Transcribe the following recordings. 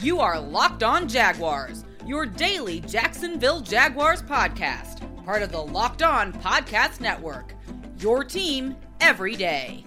You are Locked On Jaguars, your daily Jacksonville Jaguars podcast, part of the Locked On Podcast Network. Your team every day.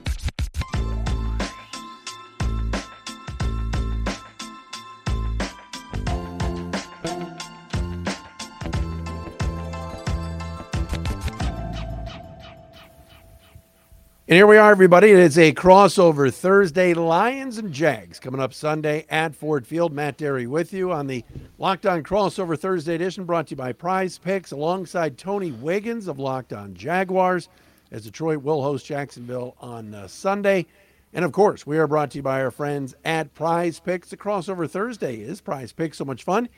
And here we are, everybody. It is a crossover Thursday. Lions and Jags coming up Sunday at Ford Field. Matt Derry with you on the Locked On Crossover Thursday edition, brought to you by Prize Picks, alongside Tony Wiggins of Locked On Jaguars, as Detroit will host Jacksonville on uh, Sunday. And of course, we are brought to you by our friends at Prize Picks. The crossover Thursday is Prize Picks. So much fun,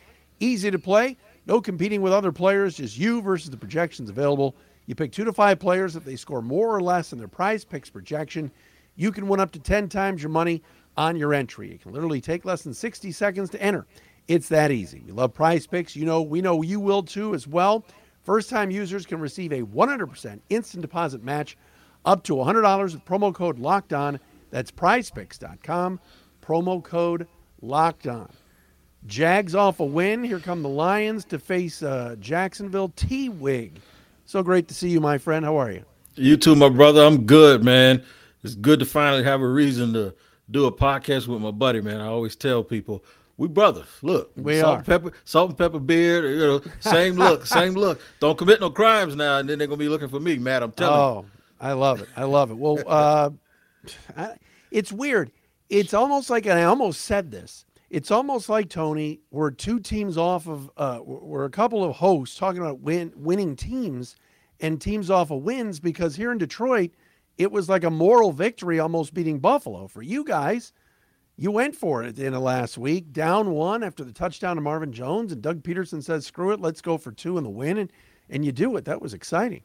easy to play, no competing with other players, just you versus the projections available. You pick two to five players. If they score more or less than their prize picks projection, you can win up to 10 times your money on your entry. It can literally take less than 60 seconds to enter. It's that easy. We love prize picks. You know, we know you will too as well. First time users can receive a 100% instant deposit match up to $100 with promo code locked on. That's prizepicks.com. Promo code locked on. Jags off a win. Here come the Lions to face uh, Jacksonville. T Wig so great to see you, my friend. How are you? You too, my brother. I'm good, man. It's good to finally have a reason to do a podcast with my buddy, man. I always tell people we brothers. Look, we salt are and pepper, salt and pepper beard. You know, same look, same look. Don't commit no crimes now, and then they're gonna be looking for me, Matt. I'm telling oh, you. I love it. I love it. Well, uh, it's weird. It's almost like, and I almost said this. It's almost like Tony. We're two teams off of. Uh, we're a couple of hosts talking about win, winning teams and teams off of wins because here in Detroit, it was like a moral victory almost beating Buffalo. For you guys, you went for it in the last week, down one after the touchdown to Marvin Jones, and Doug Pederson says, screw it, let's go for two in the win. And, and you do it. That was exciting.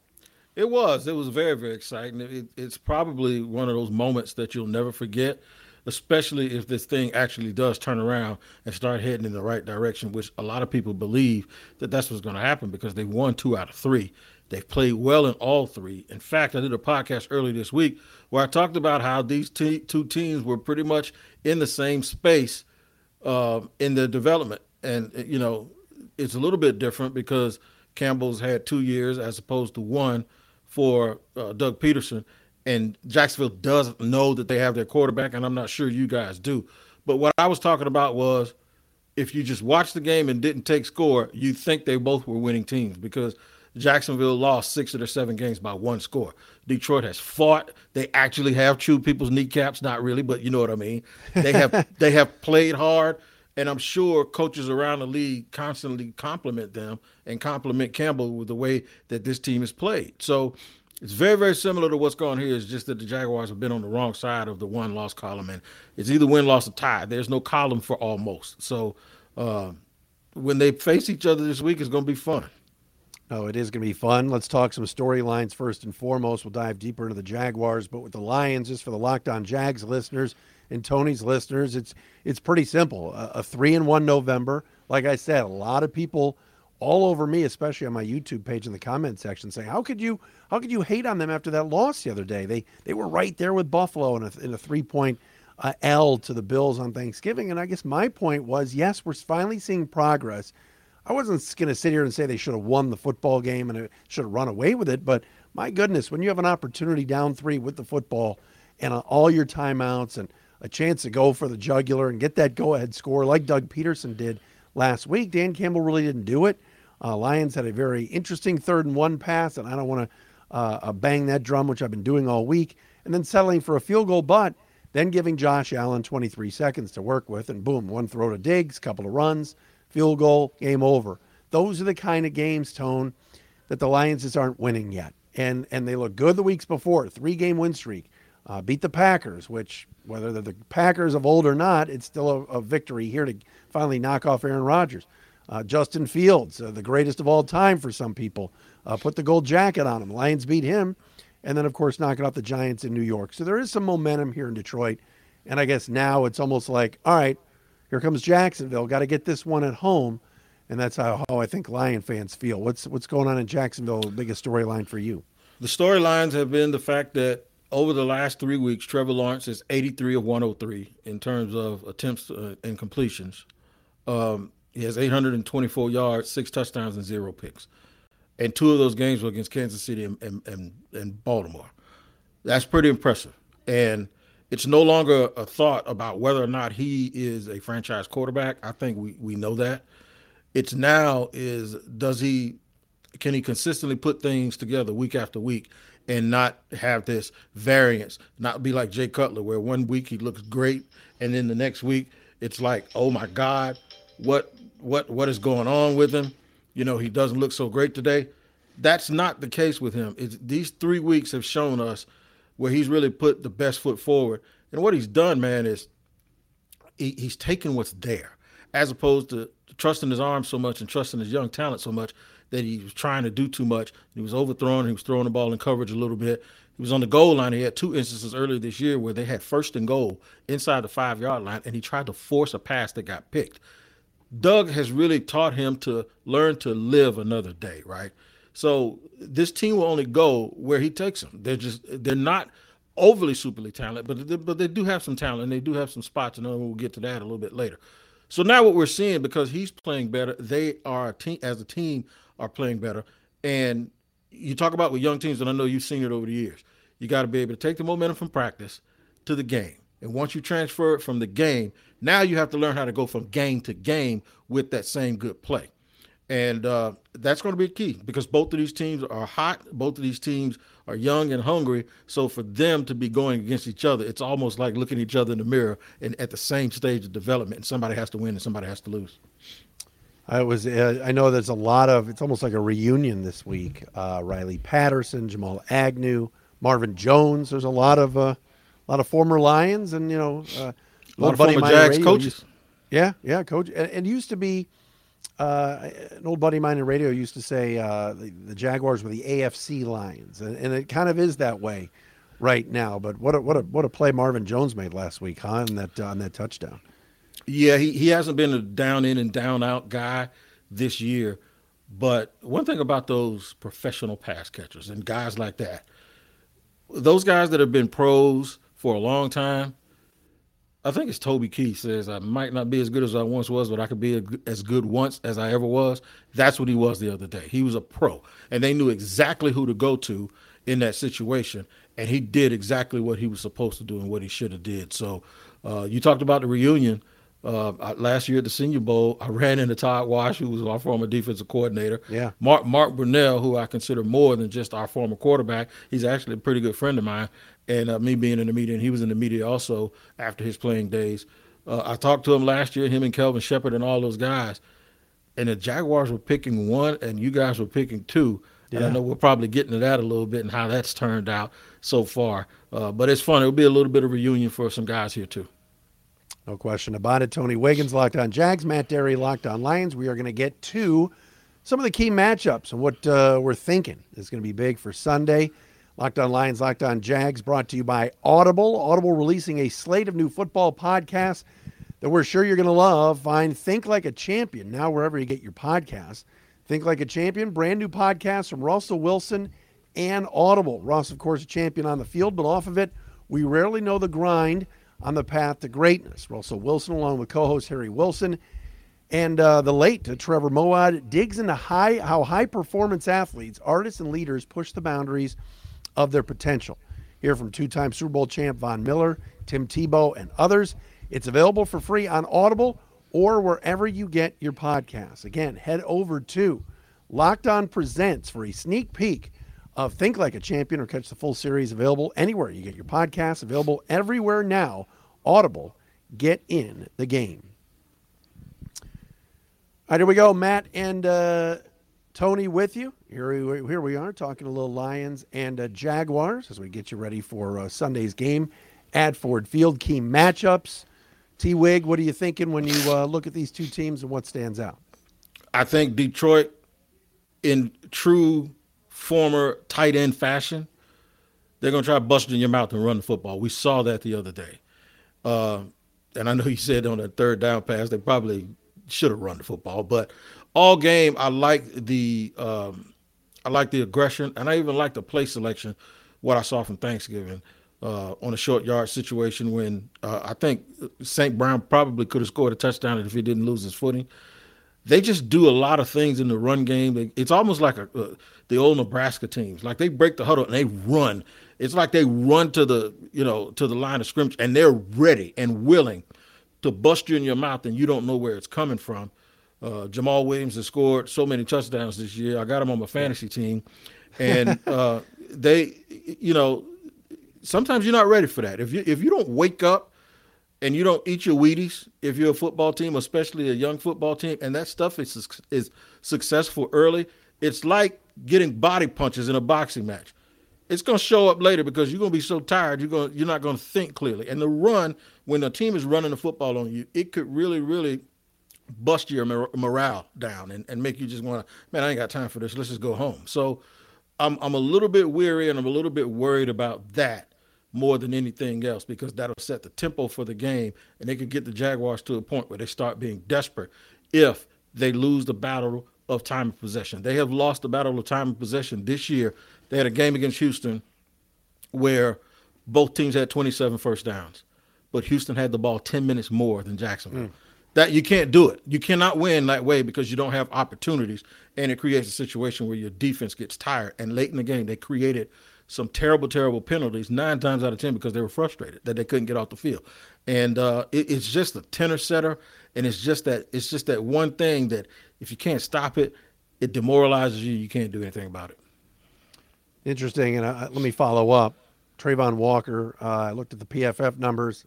It was. It was very, very exciting. It, it's probably one of those moments that you'll never forget, especially if this thing actually does turn around and start heading in the right direction, which a lot of people believe that that's what's going to happen because they won two out of three. They've played well in all three. In fact, I did a podcast early this week where I talked about how these two teams were pretty much in the same space uh, in their development. And, you know, it's a little bit different because Campbell's had two years as opposed to one for uh, Doug Pederson. And Jacksonville does know that they have their quarterback, and I'm not sure you guys do. But what I was talking about was if you just watched the game and didn't take score, you think they both were winning teams because – Jacksonville lost six of their seven games by one score. Detroit has fought. They actually have chewed people's kneecaps, not really, but you know what I mean. They have they have played hard, and I'm sure coaches around the league constantly compliment them and compliment Campbell with the way that this team has played. So it's very, very similar to what's going here. It's just that the Jaguars have been on the wrong side of the one loss column, and it's either win, loss, or tie. There's no column for almost. So uh, when they face each other this week, it's going to be fun. Oh, it is going to be fun. Let's talk some storylines first and foremost. We'll dive deeper into the Jaguars, but with the Lions, just for the Locked On Jags listeners and Tony's listeners, it's it's pretty simple. A, a three and one November. Like I said, a lot of people all over me, especially on my YouTube page in the comment section, saying, "How could you how could you hate on them after that loss the other day? They they were right there with Buffalo in a, in a three point uh, L to the Bills on Thanksgiving." And I guess my point was, yes, we're finally seeing progress I wasn't going to sit here and say they should have won the football game and should have run away with it, but my goodness, when you have an opportunity down three with the football and uh, all your timeouts and a chance to go for the jugular and get that go ahead score like Doug Pederson did last week, Dan Campbell really didn't do it. Uh, Lions had a very interesting third and one pass, and I don't want to uh, uh, bang that drum, which I've been doing all week, and then settling for a field goal, but then giving Josh Allen 23 seconds to work with, and boom, one throw to Diggs, couple of runs field goal, game over. Those are the kind of games, Tone, that the Lions just aren't winning yet. And and they look good the weeks before, three game win streak. Uh, beat the Packers, which whether they're the Packers of old or not, it's still a, a victory here to finally knock off Aaron Rodgers. Uh, Justin Fields, uh, the greatest of all time for some people, uh, put the gold jacket on him. Lions beat him, and then of course knocking off the Giants in New York. So there is some momentum here in Detroit, and I guess now it's almost like, all right, here comes Jacksonville. Got to get this one at home, and that's how, how I think Lion fans feel. What's what's going on in Jacksonville? Biggest storyline for you? The storylines have been the fact that over the last three weeks, Trevor Lawrence is 83 of 103 in terms of attempts uh, and completions. Um, he has 824 yards, six touchdowns, and zero picks. And two of those games were against Kansas City and, and, and, and Baltimore. That's pretty impressive. And it's no longer a thought about whether or not he is a franchise quarterback. I think we, we know that. It's now is does he can he consistently put things together week after week and not have this variance, not be like Jay Cutler, where one week he looks great and then the next week it's like, oh my God, what what what is going on with him? You know, he doesn't look so great today. That's not the case with him. It's, these three weeks have shown us where he's really put the best foot forward. And what he's done, man, is he, he's taken what's there, as opposed to trusting his arm so much and trusting his young talent so much that he was trying to do too much. He was overthrown. He was throwing the ball in coverage a little bit. He was on the goal line. He had two instances earlier this year where they had first and goal inside the five yard line, and he tried to force a pass that got picked. Doug has really taught him to learn to live another day, right? So this team will only go where he takes them. They're just they're not overly superly talented, but they, but they do have some talent. and They do have some spots, and we'll get to that a little bit later. So now what we're seeing because he's playing better, they are a team as a team are playing better. And you talk about with young teams, and I know you've seen it over the years. You got to be able to take the momentum from practice to the game. And once you transfer it from the game, now you have to learn how to go from game to game with that same good play. And uh, that's going to be key because both of these teams are hot. Both of these teams are young and hungry. So for them to be going against each other, it's almost like looking each other in the mirror and at the same stage of development. And somebody has to win and somebody has to lose. I was. Uh, I know there's a lot of. It's almost like a reunion this week. Uh, Riley Patterson, Jamal Agnew, Marvin Jones. There's a lot of uh, a lot of former Lions, and you know, uh, a lot of former Jags coaches. Used, yeah, yeah, coach. And, and used to be uh, an old buddy of mine in radio used to say uh, the, the, Jaguars were the AFC Lions, and, and, it kind of is that way right now. But what a, what a what a play Marvin Jones made last week, huh? On that on that touchdown. Yeah, he, he hasn't been a down in and down out guy this year. But one thing about those professional pass catchers and guys like that, those guys that have been pros for a long time, I think it's Toby Keith says I might not be as good as I once was, but I could be as good once as I ever was. That's what he was the other day. He was a pro, and they knew exactly who to go to in that situation, and he did exactly what he was supposed to do and what he should have did. So, uh, you talked about the reunion. Uh, last year at the Senior Bowl, I ran into Todd Wash, who was our former defensive coordinator. Yeah. Mark Mark Brunell, who I consider more than just our former quarterback. He's actually a pretty good friend of mine and uh, me being in the media, and he was in the media also after his playing days. Uh, I talked to him last year, him and Kelvin Sheppard and all those guys, and the Jaguars were picking one, and you guys were picking two. Yeah. And I know we're probably getting to that a little bit and how that's turned out so far. Uh, but it's fun. It'll be a little bit of reunion for some guys here too. No question about it. Tony Wiggins locked on Jags, Matt Derry locked on Lions. We are going to get to some of the key matchups and what uh, we're thinking is going to be big for Sunday. Locked on Lions, Locked on Jags, brought to you by Audible. Audible releasing a slate of new football podcasts that we're sure you're going to love. Find Think Like a Champion now wherever you get your podcasts. Think Like a Champion, brand new podcast from Russell Wilson and Audible. Ross, of course, a champion on the field, but off of it, we rarely know the grind on the path to greatness. Russell Wilson, along with co-host Harry Wilson, and uh, the late Trevor Moawad, digs into high how high performance athletes, artists, and leaders push the boundaries of their potential. Hear from two time Super Bowl champ Von Miller, Tim Tebow, and others. It's available for free on Audible or wherever you get your podcasts. Again, head over to Locked On Presents for a sneak peek of Think Like a Champion or catch the full series available anywhere you get your podcasts, available everywhere now. Audible, get in the game. All right, here we go, Matt and uh, Tony with you. Here we, here we are talking a little Lions and uh, Jaguars as we get you ready for uh, Sunday's game at Ford Field. Key matchups. T Wig, what are you thinking when you uh, look at these two teams and what stands out? I think Detroit, in true former tight end fashion, they're going to try to bust in your mouth and run the football. We saw that the other day. Uh, and I know you said on that third down pass, they probably should have run the football, but all game, I like the um, I like the aggression, and I even like the play selection. What I saw from Thanksgiving, uh, on a short yard situation when uh, I think St. Brown probably could have scored a touchdown if he didn't lose his footing. They just do a lot of things in the run game. It's almost like a, uh, the old Nebraska teams. Like they break the huddle and they run. It's like they run to the you know to the line of scrimmage and they're ready and willing to bust you in your mouth and you don't know where it's coming from. Uh, Jamaal Williams has scored so many touchdowns this year. I got him on my fantasy team, and uh, they, you know, sometimes you're not ready for that. If you if you don't wake up and you don't eat your Wheaties, if you're a football team, especially a young football team, and that stuff is is successful early, it's like getting body punches in a boxing match. It's going to show up later because you're going to be so tired. You're going you're not going to think clearly. And the run when the team is running the football on you, it could really really bust your morale down and, and make you just want to man I ain't got time for this. Let's just go home. So I'm I'm a little bit weary and I'm a little bit worried about that more than anything else because that'll set the tempo for the game and they could get the Jaguars to a point where they start being desperate if they lose the battle of time of possession. They have lost the battle of time of possession this year. They had a game against Houston where both teams had 27 first downs, but Houston had the ball 10 minutes more than Jacksonville. Mm. That you can't do it. You cannot win that way because you don't have opportunities, and it creates a situation where your defense gets tired. And late in the game, they created some terrible, terrible penalties nine times out of ten because they were frustrated that they couldn't get off the field. And uh, it, it's just a tenor setter, and it's just that it's just that one thing that if you can't stop it, it demoralizes you. You can't do anything about it. Interesting, and uh, let me follow up. Travon Walker. Uh, I looked at the PFF numbers.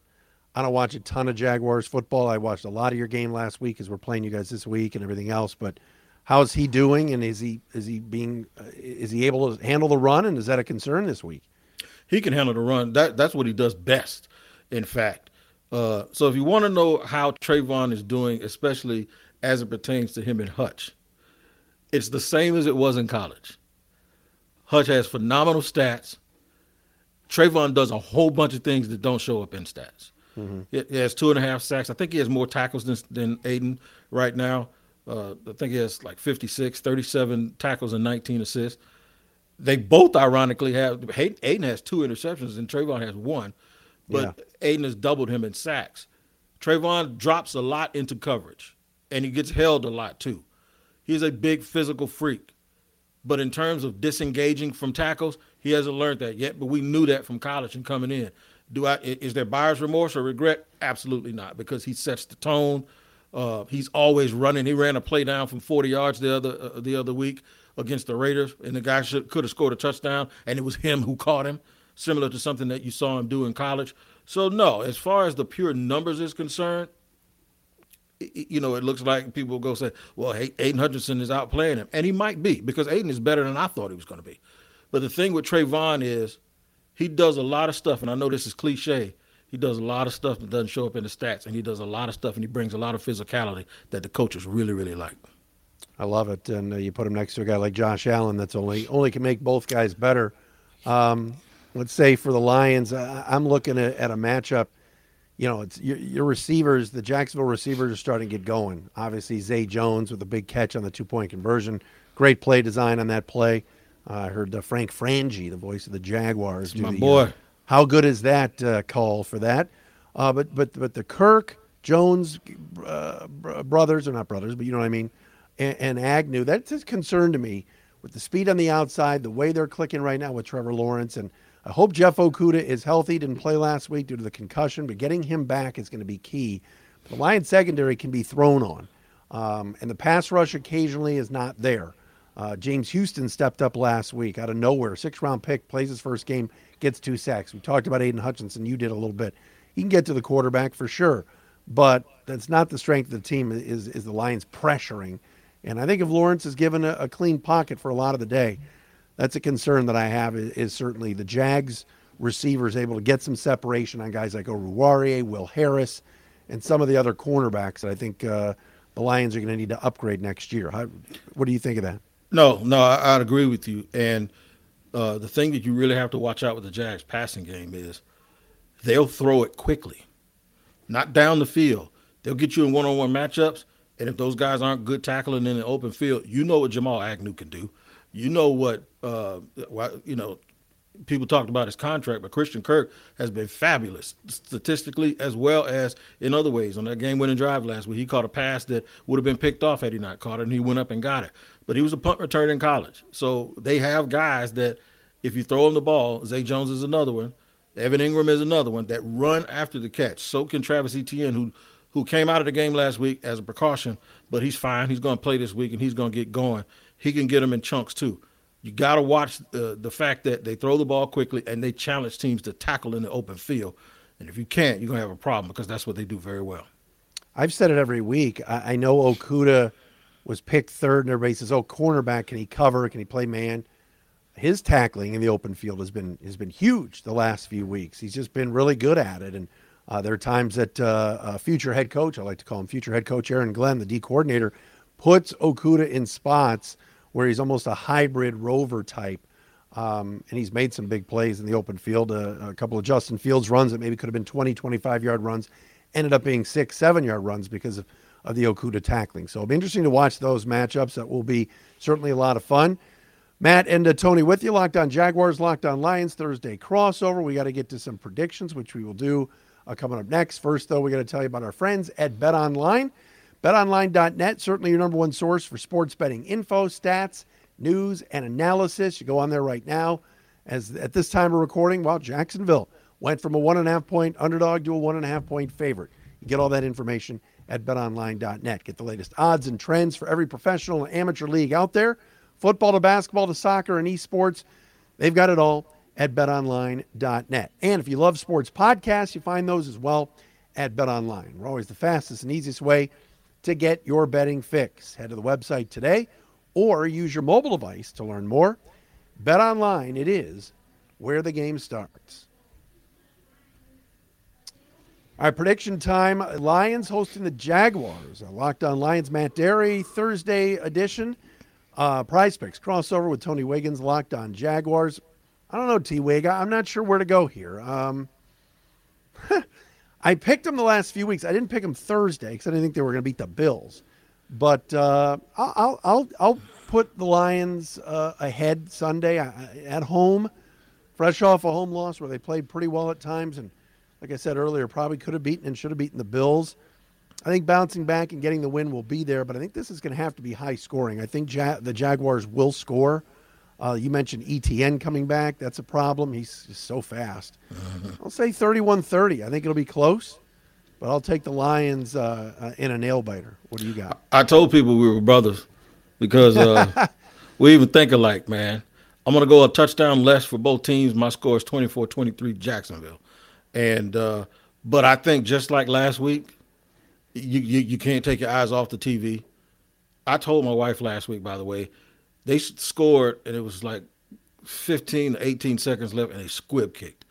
I don't watch a ton of Jaguars football. I watched a lot of your game last week as we're playing you guys this week and everything else. But How's he doing? And is he is he being uh, is he able to handle the run? And is that a concern this week? He can handle the run. That that's what he does best. In fact, uh, so if you want to know how Travon is doing, especially as it pertains to him and Hutch, it's the same as it was in college. Hutch has phenomenal stats. Travon does a whole bunch of things that don't show up in stats. Mm-hmm. He has two and a half sacks. I think he has more tackles than, than Aidan right now. Uh, I think he has like 56, 37 tackles and 19 assists. They both ironically have Aidan has two interceptions and Travon has one, but yeah. Aidan has doubled him in sacks. Travon drops a lot into coverage and he gets held a lot too. He's a big physical freak. But in terms of disengaging from tackles, he hasn't learned that yet. But we knew that from college and coming in. Do I is there buyer's remorse or regret? Absolutely not, because he sets the tone. Uh, he's always running. He ran a play down from 40 yards the other uh, the other week against the Raiders, and the guy should, could have scored a touchdown, and it was him who caught him, similar to something that you saw him do in college. So no, as far as the pure numbers is concerned, you know, it looks like people go say, "Well, hey, Aidan Hutchinson is outplaying him," and he might be because Aidan is better than I thought he was going to be. But the thing with Travon is, he does a lot of stuff, and I know this is cliche, he does a lot of stuff that doesn't show up in the stats, and he does a lot of stuff, and he brings a lot of physicality that the coaches really, really like. I love it, and uh, you put him next to a guy like Josh Allen that's only only can make both guys better. Um, let's say for the Lions, I, am looking at, at, a matchup. You know, it's your, your, receivers. The Jacksonville receivers are starting to get going. Obviously, Zay Jones with a big catch on the two point conversion. Great play design on that play. Uh, I heard uh, Frank Frangie, the voice of the Jaguars, my the, boy. How good is that uh, call for that? Uh, but but but the Kirk Jones uh, brothers are not brothers, but you know what I mean, and, and Agnew. That's a concern to me with the speed on the outside, the way they're clicking right now with Trevor Lawrence, and I hope Jeff Okudah is healthy. Didn't play last week due to the concussion, but getting him back is going to be key. The Lions secondary can be thrown on, um, and the pass rush occasionally is not there. Uh, James Houston stepped up last week out of nowhere, six round pick, plays his first game gets two sacks. We talked about Aidan Hutchinson. You did a little bit. He can get to the quarterback for sure, but that's not the strength of the team. Is is the Lions pressuring? And I think if Lawrence is given a, a clean pocket for a lot of the day, that's a concern that I have. Is, is certainly the Jags receivers able to get some separation on guys like Oruwariye, Will Harris, and some of the other cornerbacks that I think uh, the Lions are going to need to upgrade next year. How, what do you think of that? No, no, I, I'd agree with you. And uh, the thing that you really have to watch out with the Jags passing game is they'll throw it quickly, not down the field. They'll get you in one-on-one matchups, and if those guys aren't good tackling in the open field, you know what Jamal Agnew can do. You know what uh, you know people talked about his contract, but Christian Kirk has been fabulous statistically as well as in other ways. On that game-winning drive last week, he caught a pass that would have been picked off had he not caught it, and he went up and got it. But he was a punt returner in college, so they have guys that if you throw him the ball, Zay Jones is another one, Evan Engram is another one that run after the catch. So can Travis Etienne, who who came out of the game last week as a precaution, but he's fine. He's going to play this week and he's going to get going. He can get them in chunks too. You got to watch uh, the fact that they throw the ball quickly and they challenge teams to tackle in the open field. And if you can't, you're going to have a problem because that's what they do very well. I've said it every week. I, I know Okudah was picked third, and everybody says, "Oh, cornerback, can he cover? Can he play man?" His tackling in the open field has been has been huge the last few weeks. He's just been really good at it, and uh, there are times that uh, future head coach, I like to call him future head coach Aaron Glenn, the D coordinator, puts Okudah in spots where he's almost a hybrid rover type. Um, and he's made some big plays in the open field. Uh, a couple of Justin Fields runs that maybe could have been 20, 25 yard runs ended up being six, seven yard runs because of, of the Okudah tackling. So it'll be interesting to watch those matchups. That will be certainly a lot of fun. Matt and uh, Tony with you. Locked on Jaguars, Locked on Lions Thursday crossover. We got to get to some predictions, which we will do uh, coming up next. First, though, we got to tell you about our friends at Bet Online. BetOnline.net, certainly your number one source for sports betting info, stats, news, and analysis. You go on there right now. As at this time of recording, well, Jacksonville went from a one and a half point underdog to a one and a half point favorite. You get all that information at betonline.net. Get the latest odds and trends for every professional and amateur league out there football to basketball to soccer and esports. They've got it all at betonline.net. And if you love sports podcasts, you find those as well at betonline. We're always the fastest and easiest way to get your betting fix. Head to the website today or use your mobile device to learn more. Bet online, it is where the game starts. All right, prediction time. Lions hosting the Jaguars. Locked on Lions, Matt Derry, Thursday edition. Uh, prize picks, crossover with Tony Wiggins, locked on Jaguars. I don't know, T Wig. I'm not sure where to go here. Um, I picked them the last few weeks. I didn't pick them Thursday because I didn't think they were going to beat the Bills. But uh, I'll, I'll, I'll put the Lions uh, ahead Sunday at home, fresh off a home loss where they played pretty well at times. And like I said earlier, probably could have beaten and should have beaten the Bills. I think bouncing back and getting the win will be there, but I think this is going to have to be high scoring. I think ja- the Jaguars will score. Uh, you mentioned Etienne coming back. That's a problem. He's just so fast. I'll say 31 30. I think it'll be close, but I'll take the Lions uh, uh, in a nail biter. What do you got? I told people we were brothers because uh, we even think alike, man. I'm going to go a touchdown less for both teams. My score is 24 23 Jacksonville. And, uh, but I think just like last week, you, you, you can't take your eyes off the TV. I told my wife last week, by the way, they scored and it was like 15 18 seconds left and they squib kicked.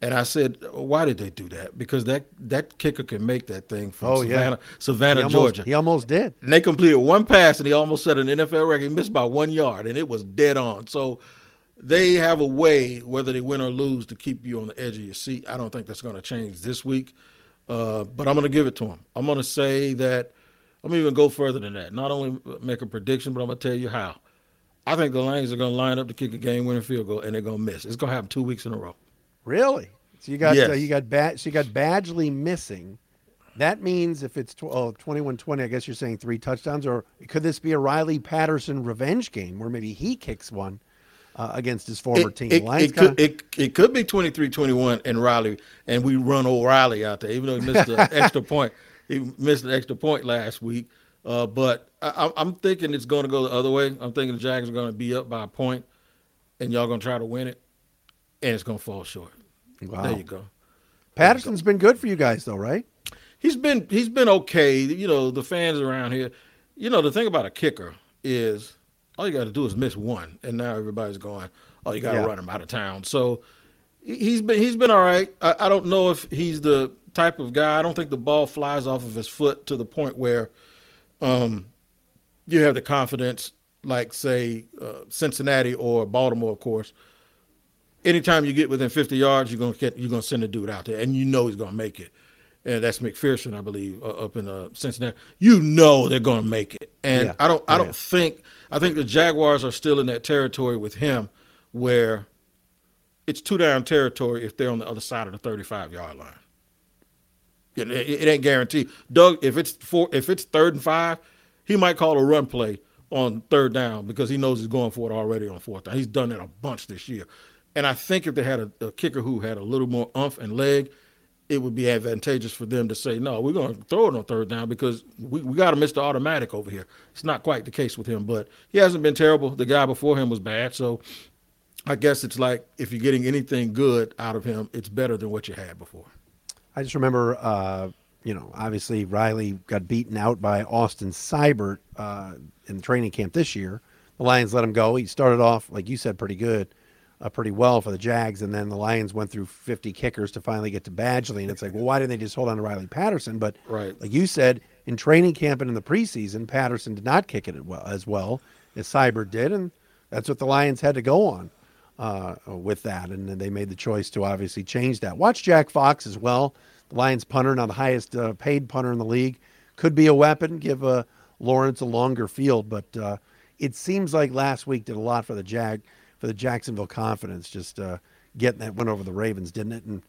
And I said, why did they do that? Because that that kicker can make that thing from oh, Savannah, yeah. Savannah, he almost, Georgia. He almost did. And they completed one pass and he almost set an NFL record. He missed by one yard and it was dead on. So they have a way, whether they win or lose, to keep you on the edge of your seat. I don't think that's going to change this week. Uh, but I'm going to give it to them. I'm going to say that I'm even go further than that. Not only make a prediction, but I'm going to tell you how. I think the Lions are going to line up to kick a game-winning field goal, and they're going to miss. It's going to happen two weeks in a row. Really? So you got yes. uh, you got ba- so you got Badgley missing. That means if it's tw- oh, 21-20, I guess you're saying three touchdowns, or could this be a Riley Patterson revenge game where maybe he kicks one uh, against his former it, team? It, it, could, it, it could be 23-21 and Riley, and we run old Riley out there, even though he missed an extra point. He missed an extra point last week. Uh, but I, am thinking it's going to go the other way. I'm thinking the Jags are going to be up by a point, and y'all going to try to win it, and it's going to fall short. Wow. There you go. Patterson's been good for you guys, though, right? He's been he's been okay. You know, the fans around here. You know, the thing about a kicker is all you got to do is miss one, and now everybody's going, "Oh, you got to yeah. run him out of town." So he's been he's been all right. I, I don't know if he's the type of guy. I don't think the ball flies off of his foot to the point where um, you have the confidence, like say uh, Cincinnati or Baltimore, of course. Anytime you get within 50 yards, you're gonna get you're gonna send a dude out there, and you know he's gonna make it. And that's McPherson, I believe, uh, up in uh, Cincinnati. You know they're gonna make it, and yeah. I don't I don't think I think the Jaguars are still in that territory with him, where it's two down territory if they're on the other side of the 35 yard line. It, it, it, ain't guaranteed. Doug, if it's four, if it's third and five, he might call a run play on third down because he knows he's going for it already on fourth down. He's done that a bunch this year. And I think if they had a, a kicker who had a little more umph and leg, it would be advantageous for them to say, no, we're going to throw it on third down because we, we got to miss the automatic over here. It's not quite the case with him, but he hasn't been terrible. The guy before him was bad. So I guess it's like if you're getting anything good out of him, it's better than what you had before. I just remember, uh, you know, obviously Riley got beaten out by Austin Seibert uh, in training camp this year. The Lions let him go. He started off, like you said, pretty good uh, pretty well for the Jags, and then the Lions went through 50 kickers to finally get to Badgley, and it's like, well, why didn't they just hold on to Riley Patterson? But right. like you said, in training camp and in the preseason, Patterson did not kick it as well as Seibert did, and that's what the Lions had to go on uh, with that, and then they made the choice to obviously change that. Watch Jack Fox as well, the Lions punter, now the highest uh, paid punter in the league, could be a weapon. Give uh, Lawrence a longer field, but uh, it seems like last week did a lot for the Jag for the Jacksonville confidence, just uh, getting that win over the Ravens, didn't it? And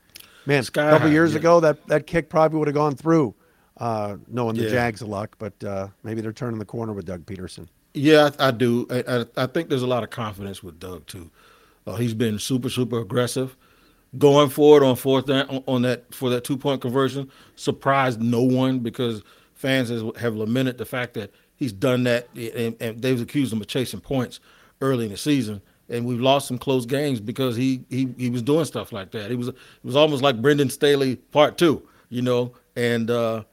man, Sky a couple high, years yeah. ago, that that kick probably would have gone through, uh, knowing the yeah. Jags luck. But uh, maybe they're turning the corner with Doug Pederson. Yeah, I, I do. I, I, I, think there's a lot of confidence with Doug too. Uh, he's been super, super aggressive, going forward on fourth down on, that for that two point conversion. Surprised no one because fans has, have lamented the fact that he's done that, and, and they've accused him of chasing points early in the season and we've lost some close games because he he he was doing stuff like that. He was it was almost like Brandon Staley part two, you know. And uh,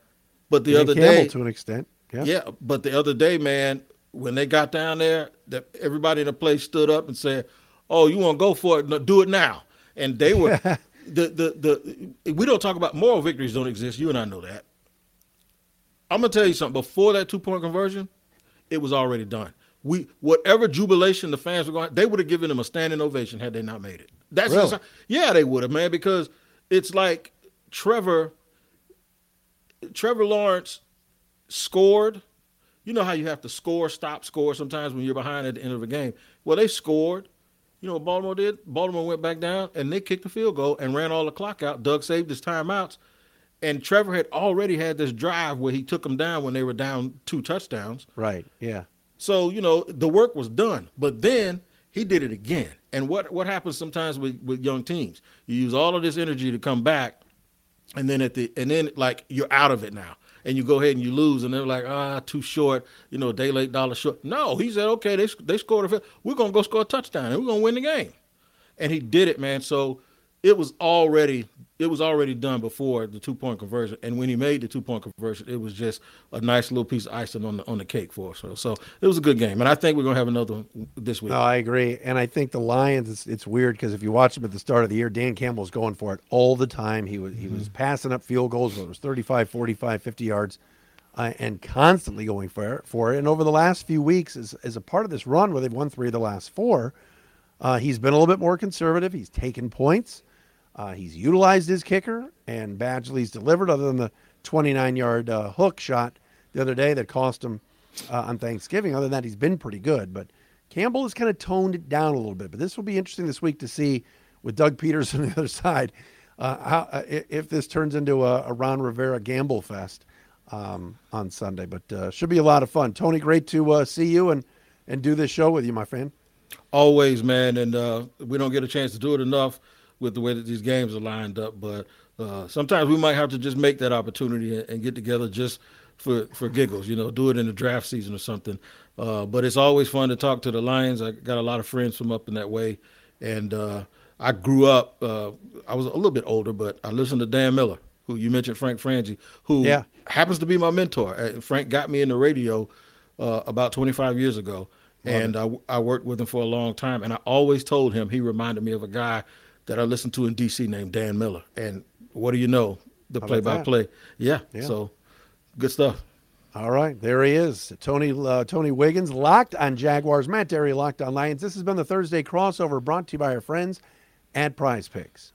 but the other Campbell day, to an extent, yeah, yeah. But the other day, man, when they got down there, that everybody in the place stood up and said, "Oh, you want to go for it? No, do it now." And they were the the the. We don't talk about moral victories don't exist. You and I know that. I'm gonna tell you something. Before that two point conversion, it was already done we whatever jubilation the fans were going, they would have given them a standing ovation had they not made it. That's really? just, yeah, they would have, man, because it's like Trevor, Trevor Lawrence scored. You know how you have to score, stop, score sometimes when you're behind at the end of a game. Well, they scored. You know what Baltimore did? Baltimore went back down and they kicked the field goal and ran all the clock out. Doug saved his timeouts. And Trevor had already had this drive where he took them down when they were down two touchdowns. Right. Yeah. So, you know, the work was done. But then he did it again. And what, what happens sometimes with, with young teams? You use all of this energy to come back, and then at the and then like you're out of it now. And you go ahead and you lose, and they're like, ah, too short, you know, day late, dollar short. No, he said, okay, they they scored a, field. we're gonna go score a touchdown, and we're gonna win the game. And he did it, man. So it was already it was already done before the two point conversion, and when he made the two point conversion, it was just a nice little piece of icing on the on the cake for us. So, so it was a good game, and I think we're gonna have another one this week. No, I agree, and I think the Lions. It's, it's weird because if you watch them at the start of the year, Dan Campbell was going for it all the time. He was he mm-hmm. was passing up field goals, whether it was 35, 45, 50 yards. Uh, and constantly going for it, for it. And over the last few weeks, as, as a part of this run where they've won three of the last four, uh, he's been a little bit more conservative. He's taken points. Uh, he's utilized his kicker, and Badgley's delivered, other than the 29 yard uh, hook shot the other day that cost him uh, on Thanksgiving. Other than that, he's been pretty good. But Campbell has kind of toned it down a little bit. But this will be interesting this week to see with Doug Peters on the other side uh, how uh, if this turns into a, a, Ron Rivera gamble fest um, on Sunday. But uh, should be a lot of fun. Tony, great to see you and, and do this show with you, my friend. Always, man. And we don't get a chance to do it enough with the way that these games are lined up. But uh, sometimes we might have to just make that opportunity and, and, get together just for for giggles. You know, do it in the draft season or something. Uh, but it's always fun to talk to the Lions. I got a lot of friends from up in that way, and uh, I grew up. Uh, I was a little bit older, but I listened to Dan Miller, who you mentioned, Frank Frangie, who yeah. happens to be my mentor. Uh, Frank got me in the radio uh, about 25 years ago. Love and I, I, worked with him for a long time, and I always told him he reminded me of a guy that I listened to in DC named Dan Miller. And what do you know? The play by play. Yeah. So good stuff. All right, there he is, Tony uh, Tony Wiggins, locked on Jaguars. Matt Derry, locked on Lions. This has been the Thursday crossover, brought to you by our friends at Prize Picks.